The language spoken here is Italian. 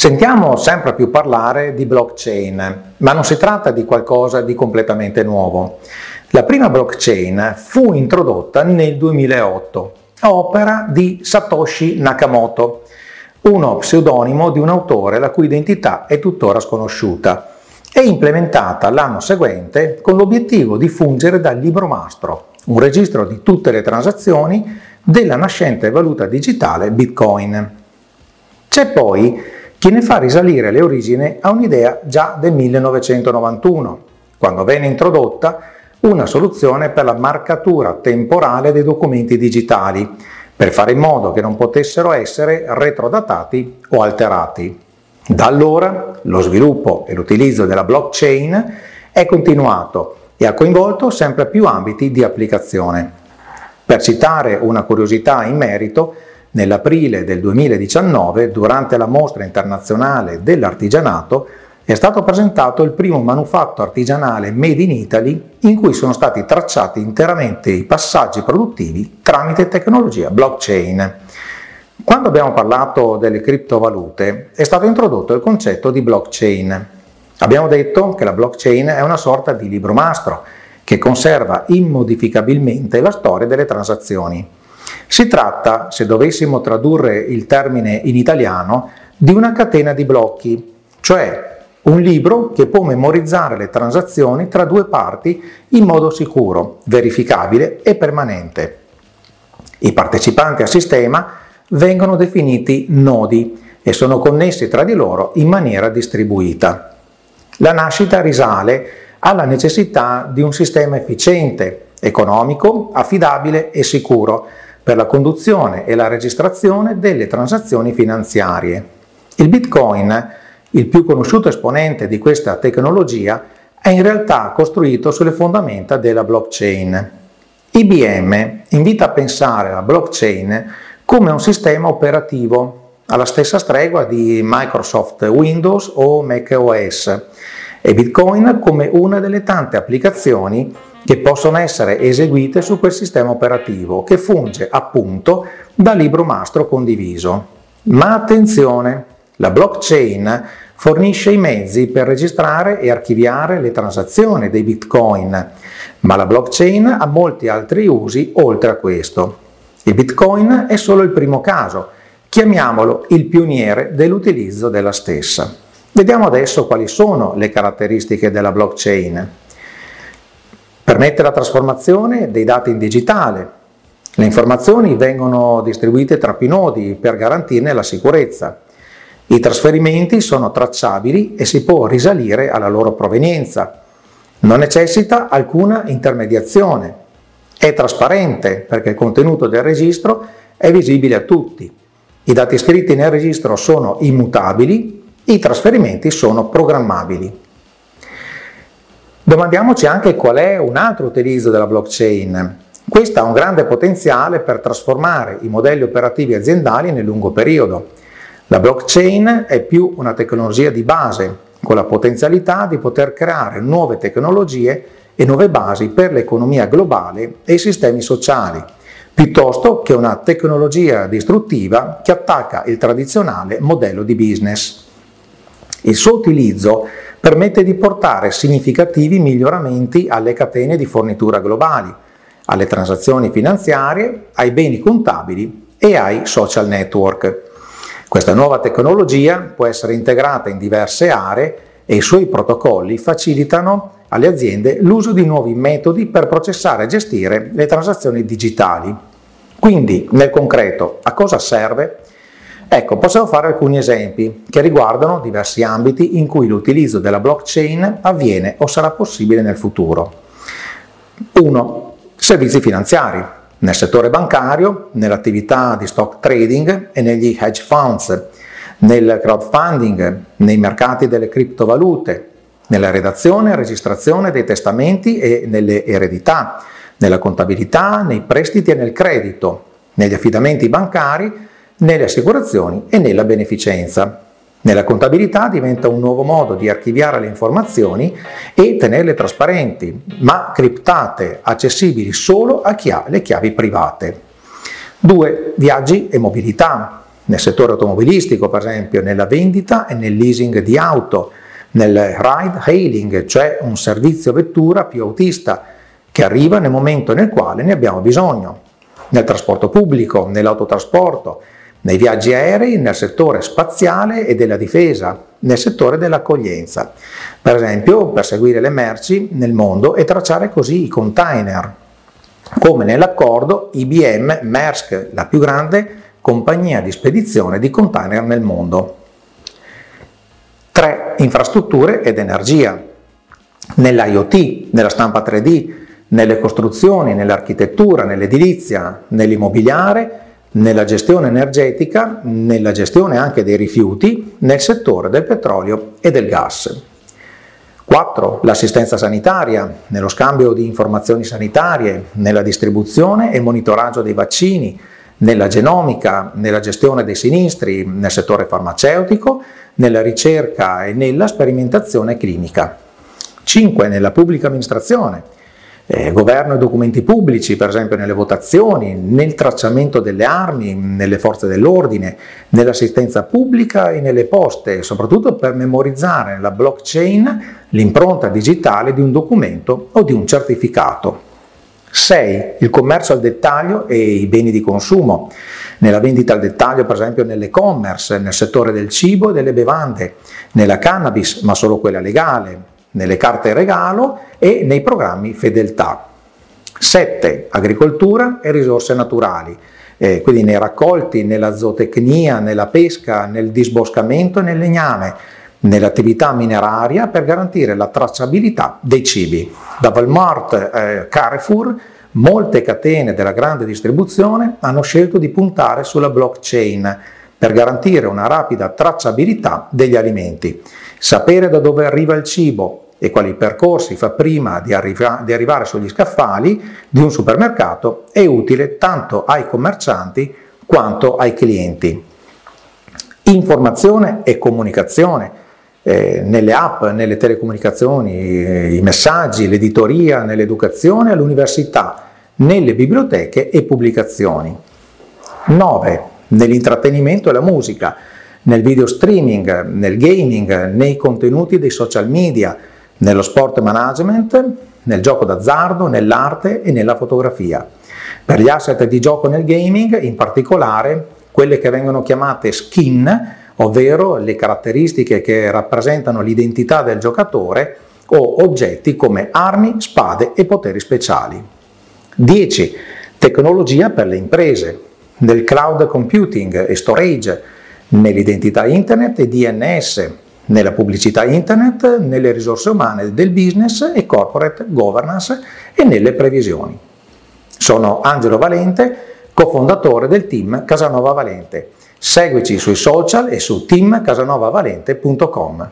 Sentiamo sempre più parlare di blockchain, ma non si tratta di qualcosa di completamente nuovo. La prima blockchain fu introdotta nel 2008, opera di Satoshi Nakamoto, uno pseudonimo di un autore la cui identità è tuttora sconosciuta, e implementata l'anno seguente con l'obiettivo di fungere da libro mastro, un registro di tutte le transazioni della nascente valuta digitale Bitcoin. C'è poi chi ne fa risalire le origini a un'idea già del 1991, quando venne introdotta una soluzione per la marcatura temporale dei documenti digitali, per fare in modo che non potessero essere retrodatati o alterati. Da allora lo sviluppo e l'utilizzo della blockchain è continuato e ha coinvolto sempre più ambiti di applicazione. Per citare una curiosità in merito, Nell'aprile del 2019, durante la mostra internazionale dell'artigianato, è stato presentato il primo manufatto artigianale Made in Italy in cui sono stati tracciati interamente i passaggi produttivi tramite tecnologia blockchain. Quando abbiamo parlato delle criptovalute è stato introdotto il concetto di blockchain. Abbiamo detto che la blockchain è una sorta di libro mastro che conserva immodificabilmente la storia delle transazioni. Si tratta, se dovessimo tradurre il termine in italiano, di una catena di blocchi, cioè un libro che può memorizzare le transazioni tra due parti in modo sicuro, verificabile e permanente. I partecipanti al sistema vengono definiti nodi e sono connessi tra di loro in maniera distribuita. La nascita risale alla necessità di un sistema efficiente, economico, affidabile e sicuro, per la conduzione e la registrazione delle transazioni finanziarie. Il Bitcoin, il più conosciuto esponente di questa tecnologia, è in realtà costruito sulle fondamenta della blockchain. IBM invita a pensare la blockchain come un sistema operativo alla stessa stregua di Microsoft Windows o macOS e Bitcoin come una delle tante applicazioni che possono essere eseguite su quel sistema operativo che funge appunto da libro mastro condiviso. Ma attenzione, la blockchain fornisce i mezzi per registrare e archiviare le transazioni dei bitcoin, ma la blockchain ha molti altri usi oltre a questo. Il bitcoin è solo il primo caso, chiamiamolo il pioniere dell'utilizzo della stessa. Vediamo adesso quali sono le caratteristiche della blockchain. Permette la trasformazione dei dati in digitale. Le informazioni vengono distribuite tra più nodi per garantirne la sicurezza. I trasferimenti sono tracciabili e si può risalire alla loro provenienza. Non necessita alcuna intermediazione. È trasparente perché il contenuto del registro è visibile a tutti. I dati scritti nel registro sono immutabili, i trasferimenti sono programmabili. Domandiamoci anche qual è un altro utilizzo della blockchain. Questa ha un grande potenziale per trasformare i modelli operativi aziendali nel lungo periodo. La blockchain è più una tecnologia di base, con la potenzialità di poter creare nuove tecnologie e nuove basi per l'economia globale e i sistemi sociali, piuttosto che una tecnologia distruttiva che attacca il tradizionale modello di business. Il suo utilizzo permette di portare significativi miglioramenti alle catene di fornitura globali, alle transazioni finanziarie, ai beni contabili e ai social network. Questa nuova tecnologia può essere integrata in diverse aree e i suoi protocolli facilitano alle aziende l'uso di nuovi metodi per processare e gestire le transazioni digitali. Quindi, nel concreto, a cosa serve? Ecco, possiamo fare alcuni esempi che riguardano diversi ambiti in cui l'utilizzo della blockchain avviene o sarà possibile nel futuro. 1. Servizi finanziari. Nel settore bancario, nell'attività di stock trading e negli hedge funds, nel crowdfunding, nei mercati delle criptovalute, nella redazione e registrazione dei testamenti e nelle eredità, nella contabilità, nei prestiti e nel credito, negli affidamenti bancari nelle assicurazioni e nella beneficenza. Nella contabilità diventa un nuovo modo di archiviare le informazioni e tenerle trasparenti, ma criptate, accessibili solo a chi ha le chiavi private. 2. Viaggi e mobilità. nel settore automobilistico per esempio, nella vendita e nel leasing di auto, nel ride hailing, cioè un servizio vettura più autista che arriva nel momento nel quale ne abbiamo bisogno, nel trasporto pubblico, nell'autotrasporto, nei viaggi aerei, nel settore spaziale e della difesa, nel settore dell'accoglienza, per esempio per seguire le merci nel mondo e tracciare così i container, come nell'accordo IBM Maersk, la più grande compagnia di spedizione di container nel mondo. 3. Infrastrutture ed energia. Nell'IoT, nella stampa 3D, nelle costruzioni, nell'architettura, nell'edilizia, nell'immobiliare, nella gestione energetica, nella gestione anche dei rifiuti, nel settore del petrolio e del gas. 4. L'assistenza sanitaria, nello scambio di informazioni sanitarie, nella distribuzione e monitoraggio dei vaccini, nella genomica, nella gestione dei sinistri, nel settore farmaceutico, nella ricerca e nella sperimentazione clinica. 5. Nella pubblica amministrazione, eh, governo e documenti pubblici, per esempio nelle votazioni, nel tracciamento delle armi, nelle forze dell'ordine, nell'assistenza pubblica e nelle poste, soprattutto per memorizzare nella blockchain l'impronta digitale di un documento o di un certificato. 6. Il commercio al dettaglio e i beni di consumo. Nella vendita al dettaglio, per esempio nell'e-commerce, nel settore del cibo e delle bevande, nella cannabis, ma solo quella legale, nelle carte regalo e nei programmi fedeltà. 7. Agricoltura e risorse naturali, eh, quindi nei raccolti, nella zootecnia, nella pesca, nel disboscamento e nel legname, nell'attività mineraria per garantire la tracciabilità dei cibi. Da Walmart eh, Carrefour molte catene della grande distribuzione hanno scelto di puntare sulla blockchain per garantire una rapida tracciabilità degli alimenti. Sapere da dove arriva il cibo e quali percorsi fa prima di, arriva- di arrivare sugli scaffali di un supermercato è utile tanto ai commercianti quanto ai clienti. Informazione e comunicazione. Eh, nelle app, nelle telecomunicazioni, eh, i messaggi, l'editoria, nell'educazione, all'università, nelle biblioteche e pubblicazioni. 9. Nell'intrattenimento e la musica nel video streaming, nel gaming, nei contenuti dei social media, nello sport management, nel gioco d'azzardo, nell'arte e nella fotografia. Per gli asset di gioco nel gaming, in particolare quelle che vengono chiamate skin, ovvero le caratteristiche che rappresentano l'identità del giocatore o oggetti come armi, spade e poteri speciali. 10. Tecnologia per le imprese. Nel cloud computing e storage, nell'identità internet e DNS, nella pubblicità internet, nelle risorse umane del business e corporate governance e nelle previsioni. Sono Angelo Valente, cofondatore del team Casanova Valente. Seguici sui social e su teamcasanovavalente.com.